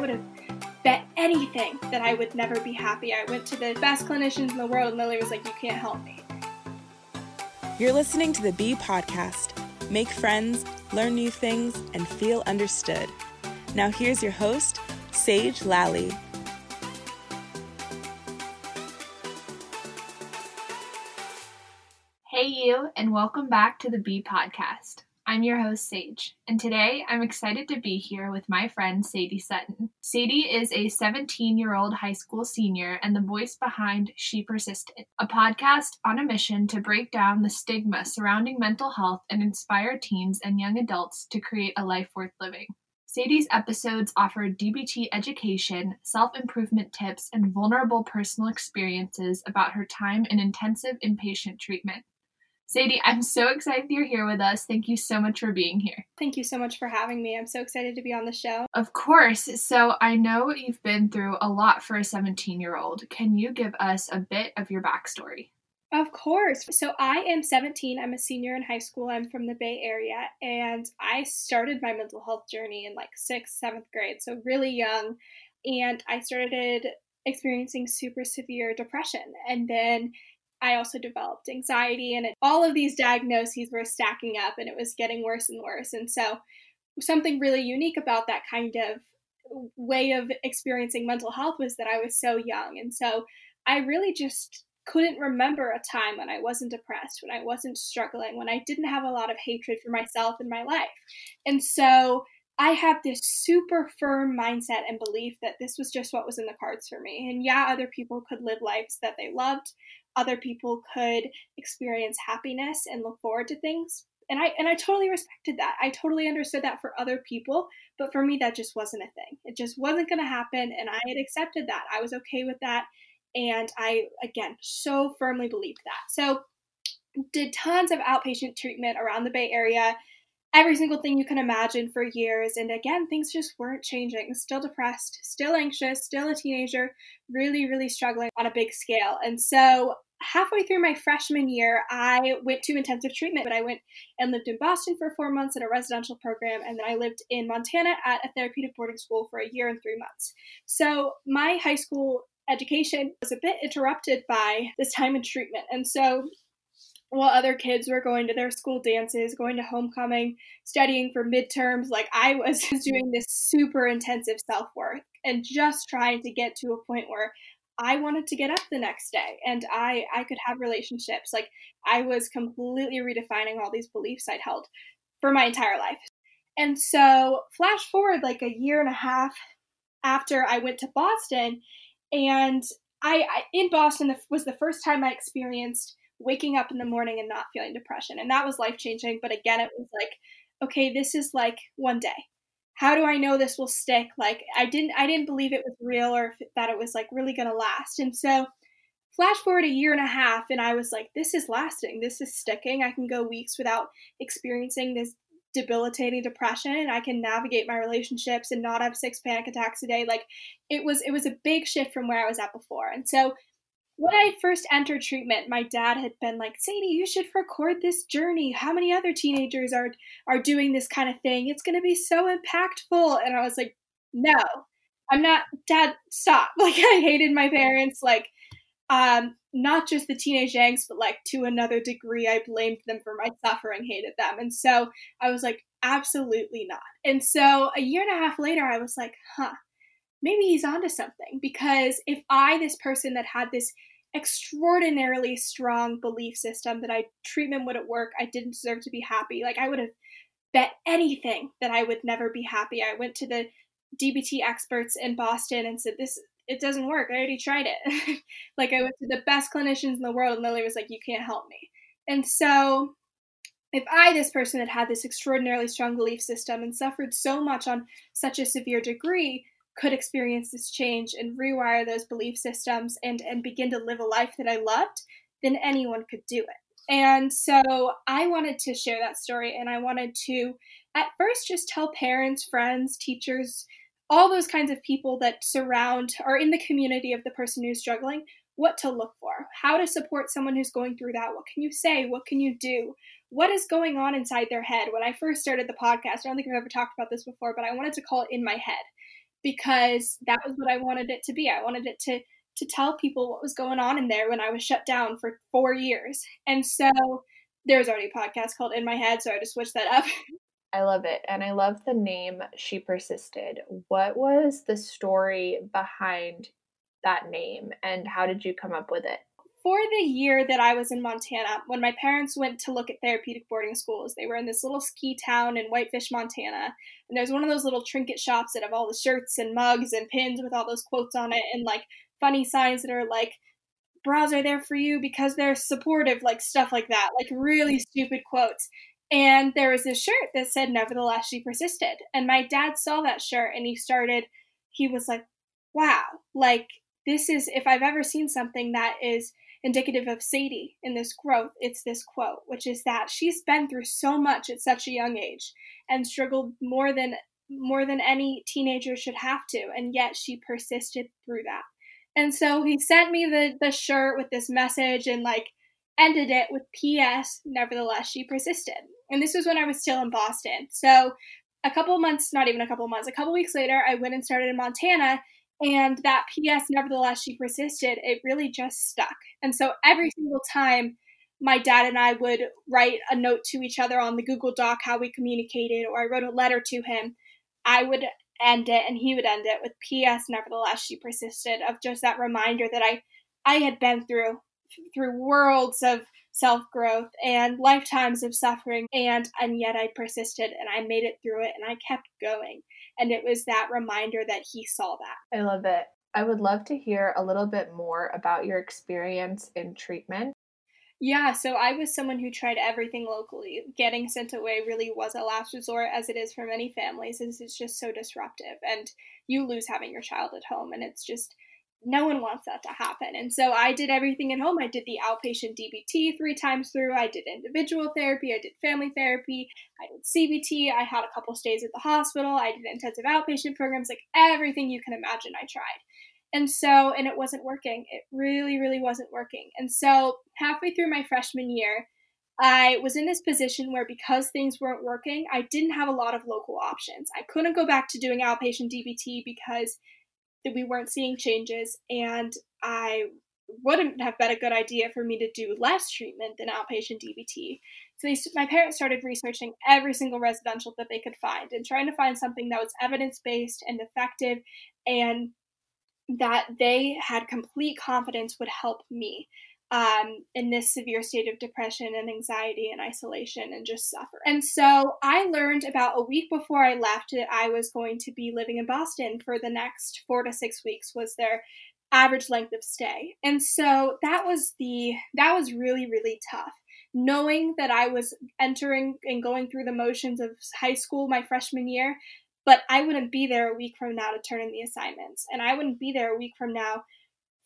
I would have bet anything that I would never be happy. I went to the best clinicians in the world, and Lily was like, You can't help me. You're listening to the B Podcast. Make friends, learn new things, and feel understood. Now, here's your host, Sage Lally. Hey, you, and welcome back to the B Podcast. I'm your host, Sage, and today I'm excited to be here with my friend Sadie Sutton. Sadie is a 17 year old high school senior and the voice behind She Persisted, a podcast on a mission to break down the stigma surrounding mental health and inspire teens and young adults to create a life worth living. Sadie's episodes offer DBT education, self improvement tips, and vulnerable personal experiences about her time in intensive inpatient treatment. Sadie, I'm so excited you're here with us. Thank you so much for being here. Thank you so much for having me. I'm so excited to be on the show. Of course. So, I know you've been through a lot for a 17 year old. Can you give us a bit of your backstory? Of course. So, I am 17. I'm a senior in high school. I'm from the Bay Area, and I started my mental health journey in like sixth, seventh grade. So, really young. And I started experiencing super severe depression. And then I also developed anxiety, and it, all of these diagnoses were stacking up, and it was getting worse and worse. And so, something really unique about that kind of way of experiencing mental health was that I was so young. And so, I really just couldn't remember a time when I wasn't depressed, when I wasn't struggling, when I didn't have a lot of hatred for myself in my life. And so, I had this super firm mindset and belief that this was just what was in the cards for me. And yeah, other people could live lives that they loved, other people could experience happiness and look forward to things. And i and i totally respected that. I totally understood that for other people but for me that just wasn't a thing. It just wasn't going to happen and i had accepted that. I was okay with that and i again so firmly believed that. So did tons of outpatient treatment around the bay area every single thing you can imagine for years. And again, things just weren't changing. Still depressed, still anxious, still a teenager, really, really struggling on a big scale. And so halfway through my freshman year, I went to intensive treatment, but I went and lived in Boston for four months at a residential program, and then I lived in Montana at a therapeutic boarding school for a year and three months. So my high school education was a bit interrupted by this time in treatment. And so while other kids were going to their school dances, going to homecoming, studying for midterms, like I was doing this super intensive self work and just trying to get to a point where I wanted to get up the next day and I I could have relationships. Like I was completely redefining all these beliefs I'd held for my entire life. And so flash forward like a year and a half after I went to Boston and I, I in Boston was the first time I experienced waking up in the morning and not feeling depression. And that was life changing. But again, it was like, okay, this is like one day. How do I know this will stick? Like I didn't I didn't believe it was real or that it was like really going to last. And so flash forward a year and a half and I was like this is lasting. This is sticking. I can go weeks without experiencing this debilitating depression and I can navigate my relationships and not have six panic attacks a day. Like it was it was a big shift from where I was at before. And so when I first entered treatment, my dad had been like, Sadie, you should record this journey. How many other teenagers are are doing this kind of thing? It's gonna be so impactful. And I was like, No, I'm not dad, stop. Like I hated my parents, like um, not just the teenage angst, but like to another degree, I blamed them for my suffering, hated them. And so I was like, absolutely not. And so a year and a half later, I was like, huh, maybe he's onto something. Because if I, this person that had this extraordinarily strong belief system that I treatment wouldn't work, I didn't deserve to be happy. Like I would have bet anything that I would never be happy. I went to the DBT experts in Boston and said this it doesn't work. I already tried it. like I went to the best clinicians in the world and Lily was like you can't help me. And so if I, this person, had had this extraordinarily strong belief system and suffered so much on such a severe degree, could experience this change and rewire those belief systems and and begin to live a life that I loved, then anyone could do it. And so I wanted to share that story and I wanted to at first just tell parents, friends, teachers, all those kinds of people that surround or in the community of the person who's struggling what to look for, how to support someone who's going through that. What can you say? What can you do? What is going on inside their head? When I first started the podcast, I don't think I've ever talked about this before, but I wanted to call it in my head because that was what I wanted it to be. I wanted it to to tell people what was going on in there when I was shut down for four years. And so there was already a podcast called In My Head, so I just switched that up. I love it. And I love the name She Persisted. What was the story behind that name and how did you come up with it? For the year that I was in Montana, when my parents went to look at therapeutic boarding schools, they were in this little ski town in Whitefish, Montana. And there's one of those little trinket shops that have all the shirts and mugs and pins with all those quotes on it and like funny signs that are like, bras are there for you because they're supportive, like stuff like that, like really stupid quotes. And there was this shirt that said, Nevertheless, she persisted. And my dad saw that shirt and he started, he was like, wow, like this is, if I've ever seen something that is indicative of Sadie in this growth, it's this quote, which is that she's been through so much at such a young age and struggled more than more than any teenager should have to, and yet she persisted through that. And so he sent me the the shirt with this message and like ended it with PS, nevertheless she persisted. And this was when I was still in Boston. So a couple months, not even a couple months, a couple weeks later, I went and started in Montana. And that PS, nevertheless, she persisted, it really just stuck. And so every single time my dad and I would write a note to each other on the Google Doc how we communicated, or I wrote a letter to him, I would end it and he would end it with PS, nevertheless, she persisted, of just that reminder that I I had been through through worlds of self growth and lifetimes of suffering and and yet I persisted and I made it through it and I kept going and it was that reminder that he saw that. I love it. I would love to hear a little bit more about your experience in treatment. Yeah, so I was someone who tried everything locally. Getting sent away really was a last resort, as it is for many families, as it's just so disruptive. And you lose having your child at home, and it's just no one wants that to happen. And so I did everything at home. I did the outpatient DBT three times through. I did individual therapy. I did family therapy. I did CBT. I had a couple stays at the hospital. I did intensive outpatient programs, like everything you can imagine, I tried. And so, and it wasn't working. It really, really wasn't working. And so, halfway through my freshman year, I was in this position where because things weren't working, I didn't have a lot of local options. I couldn't go back to doing outpatient DBT because that we weren't seeing changes, and I wouldn't have been a good idea for me to do less treatment than outpatient DBT. So they, my parents started researching every single residential that they could find and trying to find something that was evidence based and effective and that they had complete confidence would help me um, in this severe state of depression and anxiety and isolation and just suffer. And so I learned about a week before I left that I was going to be living in Boston for the next four to six weeks was their average length of stay. And so that was the that was really really tough. Knowing that I was entering and going through the motions of high school my freshman year, but I wouldn't be there a week from now to turn in the assignments, and I wouldn't be there a week from now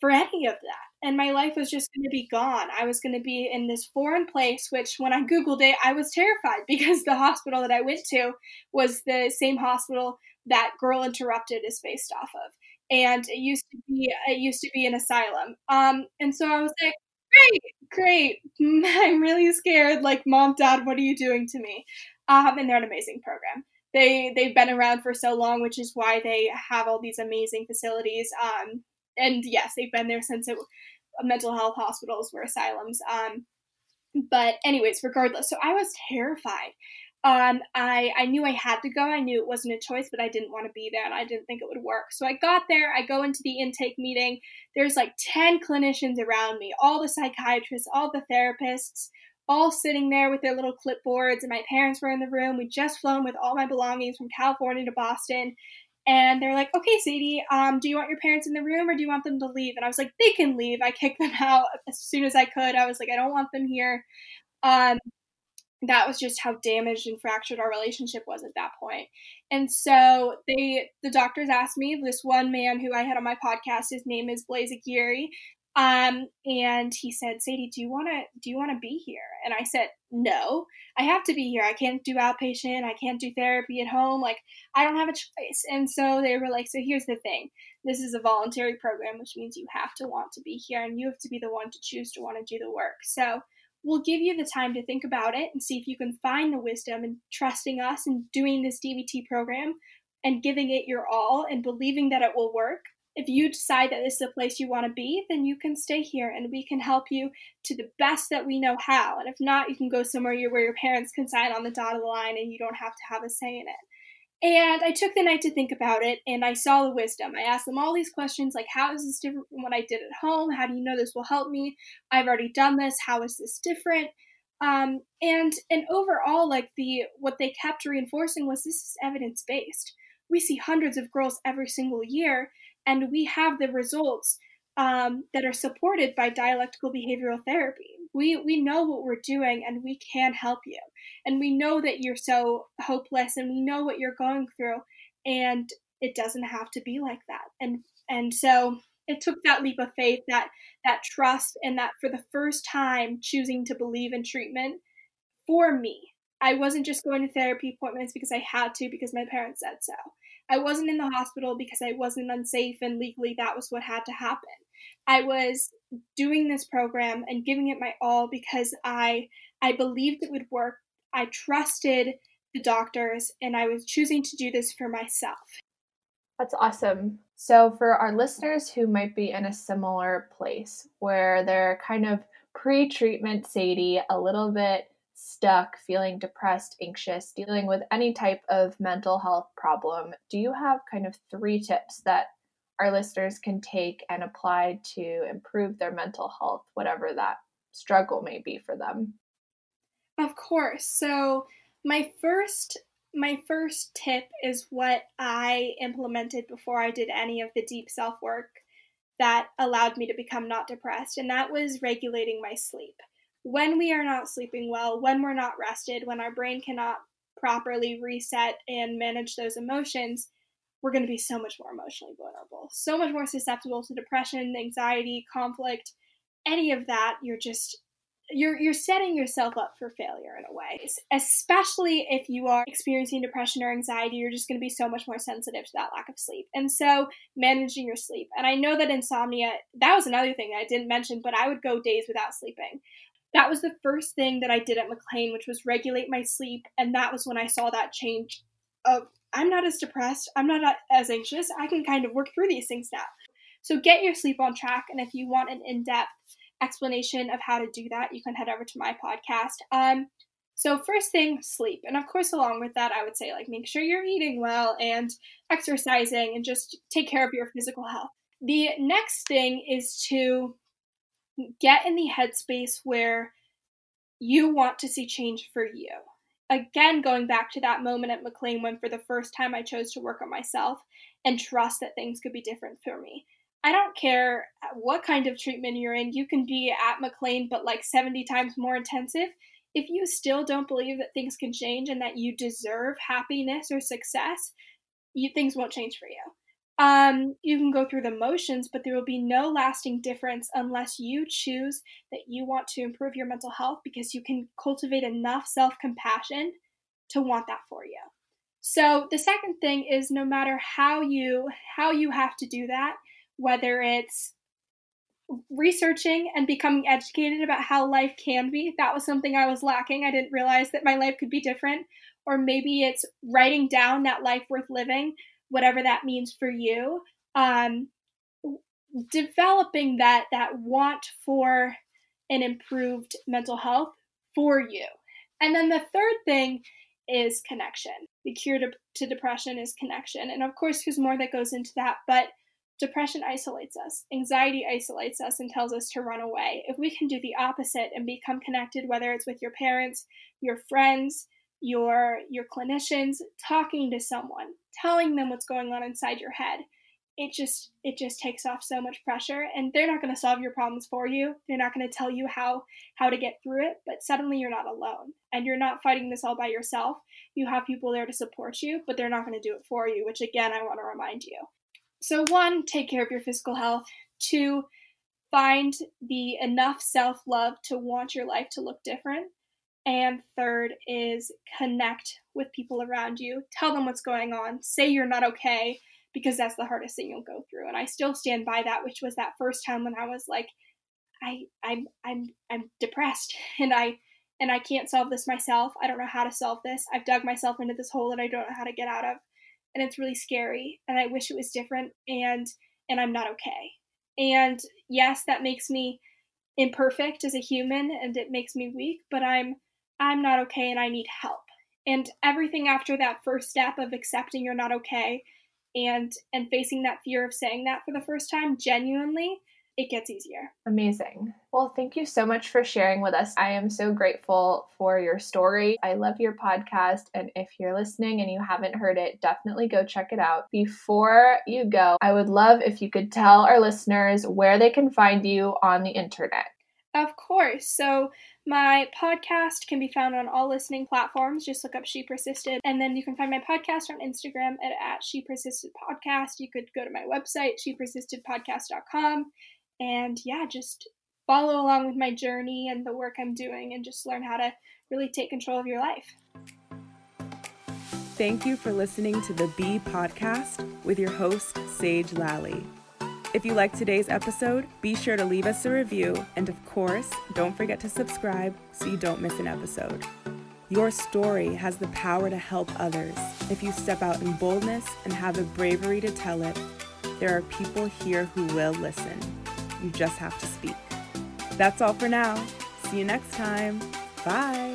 for any of that. And my life was just going to be gone. I was going to be in this foreign place, which when I Googled it, I was terrified because the hospital that I went to was the same hospital that Girl Interrupted is based off of. And it used to be it used to be an asylum. Um, and so I was like, great, great. I'm really scared. Like, mom, dad, what are you doing to me? Um, and they're an amazing program. They they've been around for so long, which is why they have all these amazing facilities. Um, and yes, they've been there since it, mental health hospitals were asylums. Um, but anyways, regardless, so I was terrified. Um, I I knew I had to go. I knew it wasn't a choice, but I didn't want to be there, and I didn't think it would work. So I got there. I go into the intake meeting. There's like ten clinicians around me, all the psychiatrists, all the therapists, all sitting there with their little clipboards. And my parents were in the room. We just flown with all my belongings from California to Boston, and they're like, okay, Sadie, um, do you want your parents in the room or do you want them to leave? And I was like, they can leave. I kicked them out as soon as I could. I was like, I don't want them here. Um, that was just how damaged and fractured our relationship was at that point. And so they, the doctors asked me, this one man who I had on my podcast, his name is Blaise Aguirre, um, and he said, Sadie, do you want to, do you want to be here? And I said, no, I have to be here. I can't do outpatient. I can't do therapy at home. Like, I don't have a choice. And so they were like, so here's the thing. This is a voluntary program, which means you have to want to be here and you have to be the one to choose to want to do the work. So we'll give you the time to think about it and see if you can find the wisdom in trusting us and doing this DBT program and giving it your all and believing that it will work, if you decide that this is a place you want to be, then you can stay here and we can help you to the best that we know how. And if not, you can go somewhere where your parents can sign on the dotted line and you don't have to have a say in it. And I took the night to think about it and I saw the wisdom. I asked them all these questions like, how is this different from what I did at home? How do you know this will help me? I've already done this. How is this different? Um, and and overall, like the what they kept reinforcing was this is evidence based. We see hundreds of girls every single year, and we have the results um, that are supported by dialectical behavioral therapy. We we know what we're doing, and we can help you. And we know that you're so hopeless, and we know what you're going through, and it doesn't have to be like that. And and so it took that leap of faith, that that trust, and that for the first time choosing to believe in treatment for me. I wasn't just going to therapy appointments because I had to because my parents said so. I wasn't in the hospital because I wasn't unsafe and legally that was what had to happen. I was doing this program and giving it my all because I I believed it would work. I trusted the doctors and I was choosing to do this for myself. That's awesome. So, for our listeners who might be in a similar place where they're kind of pre treatment Sadie, a little bit stuck, feeling depressed, anxious, dealing with any type of mental health problem, do you have kind of three tips that our listeners can take and apply to improve their mental health, whatever that struggle may be for them? Of course. So, my first my first tip is what I implemented before I did any of the deep self work that allowed me to become not depressed, and that was regulating my sleep. When we are not sleeping well, when we're not rested, when our brain cannot properly reset and manage those emotions, we're going to be so much more emotionally vulnerable, so much more susceptible to depression, anxiety, conflict, any of that. You're just you're you're setting yourself up for failure in a way especially if you are experiencing depression or anxiety you're just going to be so much more sensitive to that lack of sleep. And so managing your sleep. And i know that insomnia that was another thing i didn't mention but i would go days without sleeping that was the first thing that i did at mclean which was regulate my sleep and that was when i saw that change of i'm not as depressed i'm not as anxious i can kind of work through these things now so get your sleep on track and if you want an in-depth explanation of how to do that, you can head over to my podcast. Um, so first thing, sleep. And of course, along with that, I would say like make sure you're eating well and exercising and just take care of your physical health. The next thing is to get in the headspace where you want to see change for you. Again, going back to that moment at McLean when for the first time I chose to work on myself and trust that things could be different for me. I don't care what kind of treatment you're in. You can be at McLean, but like 70 times more intensive. If you still don't believe that things can change and that you deserve happiness or success, you, things won't change for you. Um, you can go through the motions, but there will be no lasting difference unless you choose that you want to improve your mental health because you can cultivate enough self compassion to want that for you. So the second thing is no matter how you how you have to do that, whether it's researching and becoming educated about how life can be. That was something I was lacking. I didn't realize that my life could be different. Or maybe it's writing down that life worth living, whatever that means for you. Um, developing that that want for an improved mental health for you. And then the third thing is connection. The cure to, to depression is connection. And of course, there's more that goes into that, but Depression isolates us. Anxiety isolates us and tells us to run away. If we can do the opposite and become connected, whether it's with your parents, your friends, your your clinicians, talking to someone, telling them what's going on inside your head, it just it just takes off so much pressure and they're not going to solve your problems for you. They're not going to tell you how how to get through it, but suddenly you're not alone and you're not fighting this all by yourself. You have people there to support you, but they're not going to do it for you, which again I want to remind you. So, one, take care of your physical health. Two, find the enough self love to want your life to look different. And third is connect with people around you. Tell them what's going on. Say you're not okay because that's the hardest thing you'll go through. And I still stand by that, which was that first time when I was like, I I'm I'm I'm depressed and I and I can't solve this myself. I don't know how to solve this. I've dug myself into this hole that I don't know how to get out of. and it's really scary and I wish it was different and and I'm not okay. And yes, that makes me imperfect as a human and it makes me weak, but I'm I'm not okay and I need help. And everything after that first step of accepting you're not okay and and facing that fear of saying that for the first time genuinely it gets easier. Amazing. Well, thank you so much for sharing with us. I am so grateful for your story. I love your podcast. And if you're listening and you haven't heard it, definitely go check it out. Before you go, I would love if you could tell our listeners where they can find you on the internet. Of course. So, my podcast can be found on all listening platforms. Just look up She Persisted. And then you can find my podcast on Instagram at, at She Persisted Podcast. You could go to my website, shepersistedpodcast.com. And yeah, just follow along with my journey and the work I'm doing and just learn how to really take control of your life. Thank you for listening to the B Podcast with your host, Sage Lally. If you liked today's episode, be sure to leave us a review, and of course, don't forget to subscribe so you don't miss an episode. Your story has the power to help others. If you step out in boldness and have the bravery to tell it, there are people here who will listen. You just have to speak. That's all for now. See you next time. Bye.